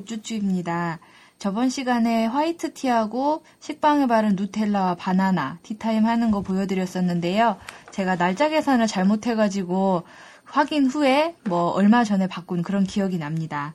우쭈쭈입니다. 저번 시간에 화이트 티하고 식빵에 바른 누텔라와 바나나 티타임 하는 거 보여드렸었는데요. 제가 날짜 계산을 잘못해가지고 확인 후에 뭐 얼마 전에 바꾼 그런 기억이 납니다.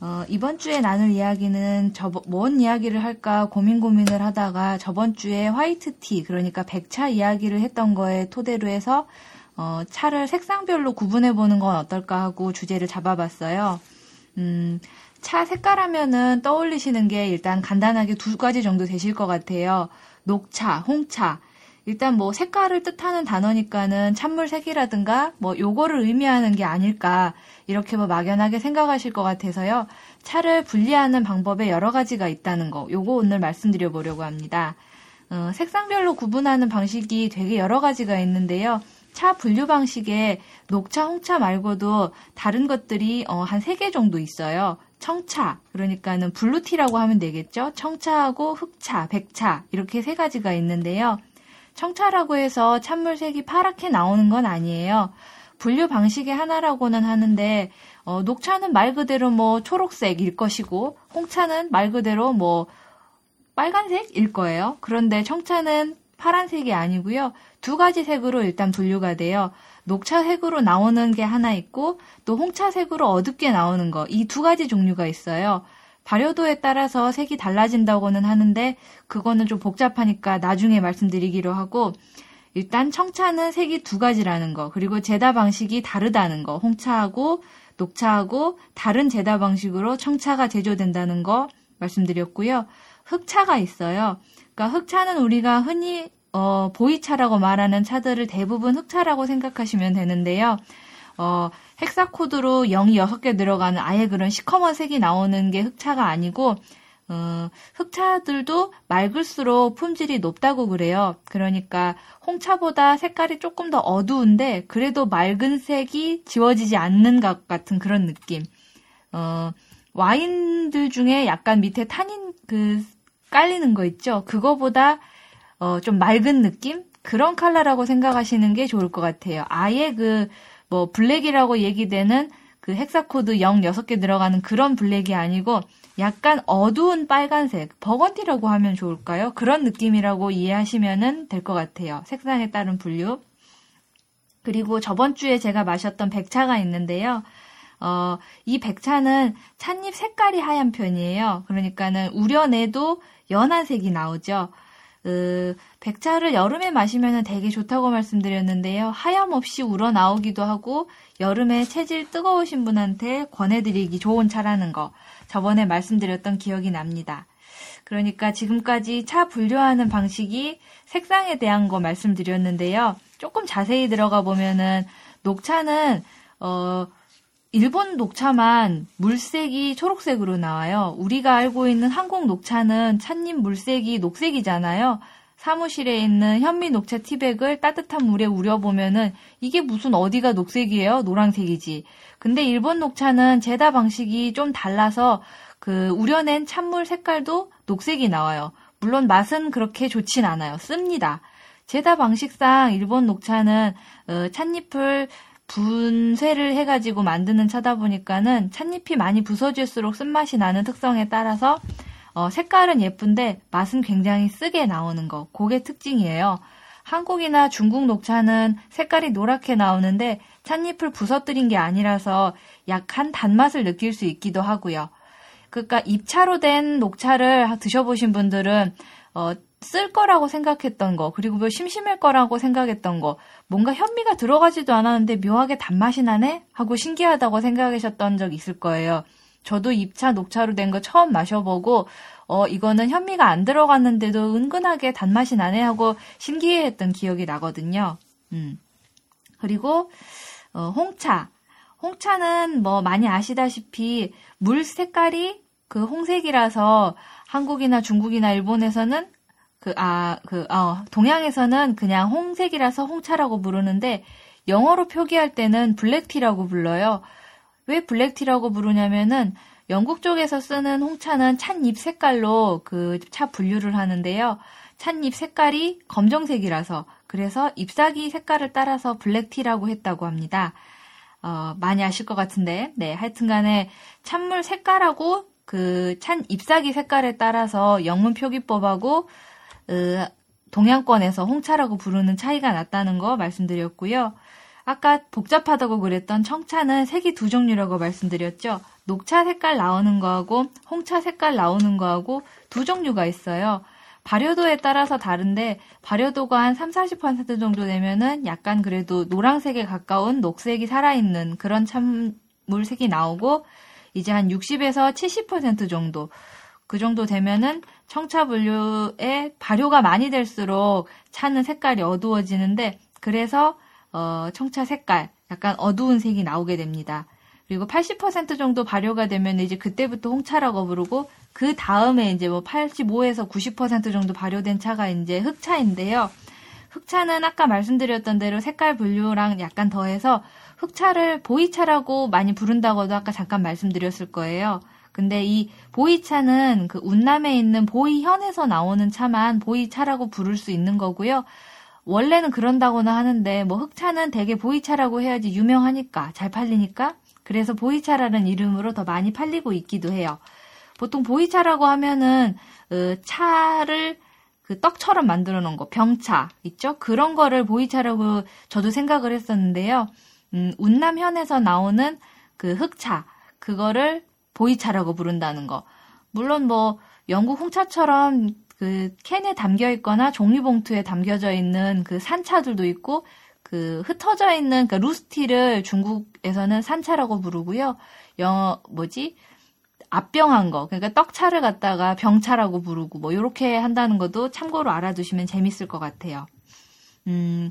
어, 이번 주에 나눌 이야기는 저, 뭔 이야기를 할까 고민 고민을 하다가 저번 주에 화이트티, 그러니까 백차 이야기를 했던 거에 토대로 해서 어, 차를 색상별로 구분해 보는 건 어떨까 하고 주제를 잡아봤어요. 음, 차 색깔 하면은 떠올리시는 게 일단 간단하게 두 가지 정도 되실 것 같아요. 녹차, 홍차. 일단 뭐 색깔을 뜻하는 단어니까는 찬물 색이라든가 뭐 요거를 의미하는 게 아닐까 이렇게 뭐 막연하게 생각하실 것 같아서요. 차를 분리하는 방법에 여러 가지가 있다는 거 요거 오늘 말씀드려 보려고 합니다. 어, 색상별로 구분하는 방식이 되게 여러 가지가 있는데요. 차 분류 방식에 녹차, 홍차 말고도 다른 것들이 어, 한세개 정도 있어요. 청차, 그러니까는 blue tea라고 하면 되겠죠. 청차하고 흑차, 백차 이렇게 세 가지가 있는데요. 청차라고 해서 찬물색이 파랗게 나오는 건 아니에요. 분류 방식의 하나라고는 하는데 어, 녹차는 말 그대로 뭐 초록색일 것이고 홍차는 말 그대로 뭐 빨간색일 거예요. 그런데 청차는 파란색이 아니고요. 두 가지 색으로 일단 분류가 돼요. 녹차색으로 나오는 게 하나 있고 또 홍차색으로 어둡게 나오는 거 이 두 가지 종류가 있어요. 발효도에 따라서 색이 달라진다고는 하는데 그거는 좀 복잡하니까 나중에 말씀드리기로 하고 일단 청차는 색이 두 가지라는 거 그리고 제다 방식이 다르다는 거 홍차하고 녹차하고 다른 제다 방식으로 청차가 제조된다는 거 말씀드렸고요. 흑차가 있어요. 그러니까 흑차는 우리가 흔히 어, 보이차라고 말하는 차들을 대부분 흑차라고 생각하시면 되는데요. 어, 헥사 코드로 0이 6개 들어가는 아예 그런 시커먼 색이 나오는 게 흑차가 아니고 어, 흑차들도 맑을수록 품질이 높다고 그래요. 그러니까 홍차보다 색깔이 조금 더 어두운데 그래도 맑은 색이 지워지지 않는 것 같은 그런 느낌. 어, 와인들 중에 약간 밑에 탄닌 그 깔리는 거 있죠. 그거보다 어, 좀 맑은 느낌? 그런 컬러라고 생각하시는 게 좋을 것 같아요. 아예 그, 뭐, 블랙이라고 얘기되는 그 hexa code 0 6개 들어가는 그런 블랙이 아니고 약간 어두운 빨간색, burgundy라고 하면 좋을까요? 그런 느낌이라고 이해하시면 될 것 같아요. 색상에 따른 분류. 그리고 저번 주에 제가 마셨던 백차가 있는데요. 어, 이 백차는 찻잎 색깔이 하얀 편이에요. 그러니까는 우려내도 연한 색이 나오죠. 그 백차를 여름에 마시면 되게 좋다고 말씀드렸는데요. 하염없이 우러나오기도 하고 여름에 체질 뜨거우신 분한테 권해드리기 좋은 차라는 거 저번에 말씀드렸던 기억이 납니다. 그러니까 지금까지 차 분류하는 방식이 색상에 대한 거 말씀드렸는데요. 조금 자세히 들어가 보면은 녹차는 어 일본 녹차만 물색이 초록색으로 나와요. 우리가 알고 있는 한국 녹차는 찻잎 물색이 녹색이잖아요. 사무실에 있는 현미 녹차 티백을 따뜻한 물에 우려보면은 이게 무슨 어디가 녹색이에요? 노란색이지. 근데 일본 녹차는 제다 방식이 좀 달라서 그 우려낸 찬물 색깔도 녹색이 나와요. 물론 맛은 그렇게 좋진 않아요. 씁니다. 제다 방식상 일본 녹차는 어, 찻잎을 분쇄를 해가지고 만드는 차다 보니까는 찻잎이 많이 부서질수록 쓴맛이 나는 특성에 따라서 어, 색깔은 예쁜데 맛은 굉장히 쓰게 나오는 거. 그게 특징이에요. 한국이나 중국 녹차는 색깔이 노랗게 나오는데 찻잎을 부서뜨린 게 아니라서 약한 단맛을 느낄 수 있기도 하고요. 그러니까 입차로 된 녹차를 드셔보신 분들은 어, 쓸 거라고 생각했던 거, 그리고 뭐 심심할 거라고 생각했던 거, 뭔가 현미가 들어가지도 않았는데 묘하게 단맛이 나네? 하고 신기하다고 생각하셨던 적 있을 거예요. 저도 입차, 녹차로 된 거 처음 마셔보고, 어, 이거는 현미가 안 들어갔는데도 은근하게 단맛이 나네 하고 신기해 했던 기억이 나거든요. 음. 그리고, 어, 홍차. 홍차는 뭐 많이 아시다시피 물 색깔이 그 홍색이라서 한국이나 중국이나 일본에서는 그, 아, 그, 어, 동양에서는 그냥 홍색이라서 홍차라고 부르는데, 영어로 표기할 때는 블랙티라고 불러요. 왜 블랙티라고 부르냐면은, 영국 쪽에서 쓰는 홍차는 찻잎 색깔로 그 차 분류를 하는데요. 찻잎 색깔이 검정색이라서, 그래서 잎사귀 색깔을 따라서 블랙티라고 했다고 합니다. 어, 많이 아실 것 같은데, 네, 하여튼 간에 찬물 색깔하고 그 찬 잎사귀 색깔에 따라서 영문 표기법하고, 으, 동양권에서 홍차라고 부르는 차이가 났다는 거 말씀드렸고요. 아까 복잡하다고 그랬던 청차는 색이 두 종류라고 말씀드렸죠. 녹차 색깔 나오는 거하고 홍차 색깔 나오는 거하고 두 종류가 있어요. 발효도에 따라서 다른데 발효도가 한 3, 40% 정도 되면은 약간 그래도 노란색에 가까운 녹색이 살아있는 그런 찬물색이 나오고 이제 한 60에서 70% 정도 그 정도 되면은 청차 분류에 발효가 많이 될수록 차는 색깔이 어두워지는데 그래서 어, 청차 색깔 약간 어두운 색이 나오게 됩니다. 그리고 80% 정도 발효가 되면 이제 그때부터 홍차라고 부르고 그 다음에 이제 뭐 85에서 90% 정도 발효된 차가 이제 흑차인데요. 흑차는 아까 말씀드렸던 대로 색깔 분류랑 약간 더해서 흑차를 보이차라고 많이 부른다고도 아까 잠깐 말씀드렸을 거예요. 근데 이 보이차는 그 운남에 있는 보이현에서 나오는 차만 보이차라고 부를 수 있는 거고요. 원래는 그런다고는 하는데 뭐 흑차는 대개 보이차라고 해야지 유명하니까 잘 팔리니까 그래서 보이차라는 이름으로 더 많이 팔리고 있기도 해요. 보통 보이차라고 하면은 어, 차를 그 떡처럼 만들어 놓은 거 병차 있죠? 그런 거를 보이차라고 저도 생각을 했었는데요. 음, 운남현에서 나오는 그 흑차 그거를 보이차라고 부른다는 거. 물론 뭐 영국 홍차처럼 그 캔에 담겨 있거나 종이봉투에 담겨져 있는 그 산차들도 있고 그 흩어져 있는 그 루스티를 중국에서는 산차라고 부르고요. 영어 뭐지? 앞병한 거 그러니까 떡차를 갖다가 병차라고 부르고 뭐 이렇게 한다는 것도 참고로 알아두시면 재밌을 것 같아요. 음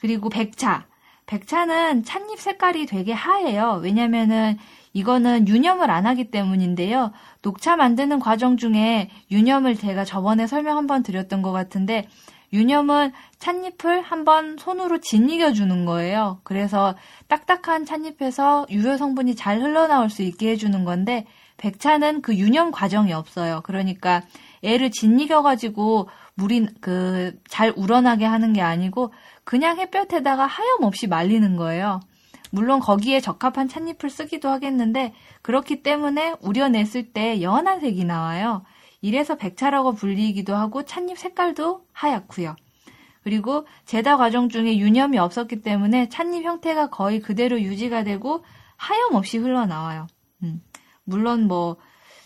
그리고 백차 백차는 찻잎 색깔이 되게 하얘요. 왜냐면은 이거는 유념을 안 하기 때문인데요. 녹차 만드는 과정 중에 유념을 제가 저번에 설명 한번 드렸던 것 같은데 유념은 찻잎을 한번 손으로 짓이겨 주는 거예요. 그래서 딱딱한 찻잎에서 유효 성분이 잘 흘러나올 수 있게 해주는 건데 백차는 그 유념 과정이 없어요. 그러니까 애를 짓이겨 가지고 물이 그 잘 우러나게 하는 게 아니고 그냥 햇볕에다가 하염없이 말리는 거예요. 물론 거기에 적합한 찻잎을 쓰기도 하겠는데 그렇기 때문에 우려냈을 때 연한 색이 나와요. 이래서 백차라고 불리기도 하고 찻잎 색깔도 하얗고요. 그리고 제다 과정 중에 유념이 없었기 때문에 찻잎 형태가 거의 그대로 유지가 되고 하염없이 흘러나와요. 음. 물론 뭐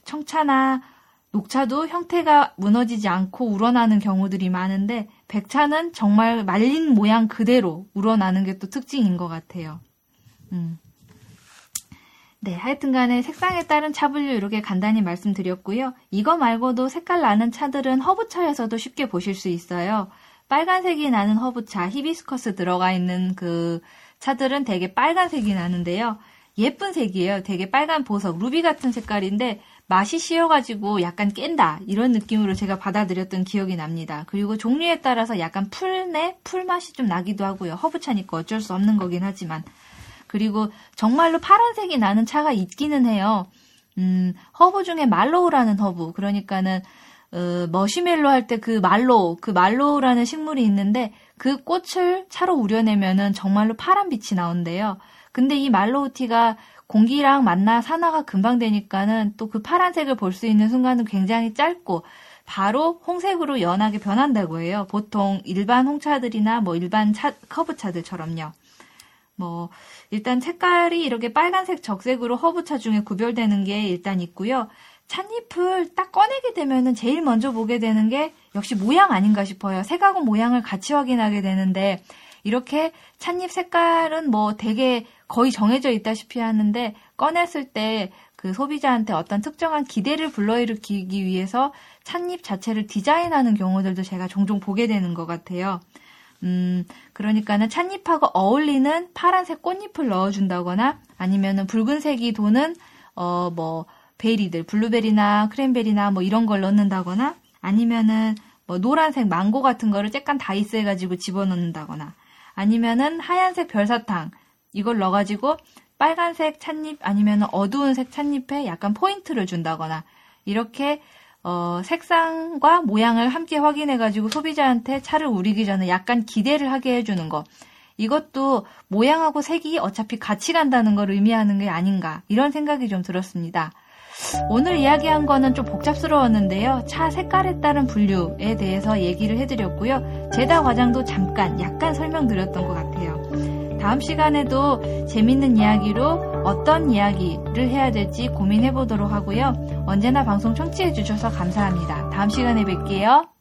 청차나 녹차도 형태가 무너지지 않고 우러나는 경우들이 많은데 백차는 정말 말린 모양 그대로 우러나는 게 또 특징인 것 같아요. 음. 네, 하여튼 간에 색상에 따른 차 분류 이렇게 간단히 말씀드렸고요. 이거 말고도 색깔 나는 차들은 허브차에서도 쉽게 보실 수 있어요. 빨간색이 나는 허브차, 히비스커스 들어가 있는 그 차들은 되게 빨간색이 나는데요. 예쁜 색이에요. 되게 빨간 보석, 루비 같은 색깔인데 맛이 쉬어가지고 약간 깬다 이런 느낌으로 제가 받아들였던 기억이 납니다. 그리고 종류에 따라서 약간 풀내 풀맛이 좀 나기도 하고요. 허브차니까 어쩔 수 없는 거긴 하지만 그리고 정말로 파란색이 나는 차가 있기는 해요. 음, 허브 중에 mallow라는 허브. 그러니까는 어, 머시멜로 할 때 그 mallow, 그 mallow라는 식물이 있는데 그 꽃을 차로 우려내면은 정말로 파란 빛이 나온대요. 근데 이 말로우티가 공기랑 만나 산화가 금방 되니까는 또 그 파란색을 볼 수 있는 순간은 굉장히 짧고 바로 홍색으로 연하게 변한다고 해요. 보통 일반 홍차들이나 뭐 일반 차, 커브차들처럼요. 뭐 일단 색깔이 이렇게 빨간색 적색으로 허브차 중에 구별되는 게 일단 있고요. 찻잎을 딱 꺼내게 되면은 제일 먼저 보게 되는 게 역시 모양 아닌가 싶어요. 색하고 모양을 같이 확인하게 되는데 이렇게 찻잎 색깔은 뭐 되게 거의 정해져 있다시피 하는데 꺼냈을 때 그 소비자한테 어떤 특정한 기대를 불러일으키기 위해서 찻잎 자체를 디자인하는 경우들도 제가 종종 보게 되는 것 같아요. 음, 그러니까는 찻잎하고 어울리는 파란색 꽃잎을 넣어준다거나 아니면은 붉은색이 도는, 어, 뭐, 베리들, 블루베리나 크랜베리나 뭐 이런 걸 넣는다거나 아니면은 뭐 노란색 망고 같은 거를 쬐깐 다이스 해가지고 집어넣는다거나 아니면은 하얀색 별사탕 이걸 넣어가지고 빨간색 찻잎 아니면 어두운 색 찻잎에 약간 포인트를 준다거나 이렇게 어, 색상과 모양을 함께 확인해가지고 소비자한테 차를 우리기 전에 약간 기대를 하게 해주는 거. 이것도 모양하고 색이 어차피 같이 간다는 걸 의미하는 게 아닌가 이런 생각이 좀 들었습니다. 오늘 이야기한 거는 좀 복잡스러웠는데요. 차 색깔에 따른 분류에 대해서 얘기를 해드렸고요. 제다 과장도 잠깐 약간 설명드렸던 것 같아요. 다음 시간에도 재밌는 이야기로 어떤 이야기를 해야 될지 고민해 보도록 하고요. 언제나 방송 청취해 주셔서 감사합니다. 다음 시간에 뵐게요.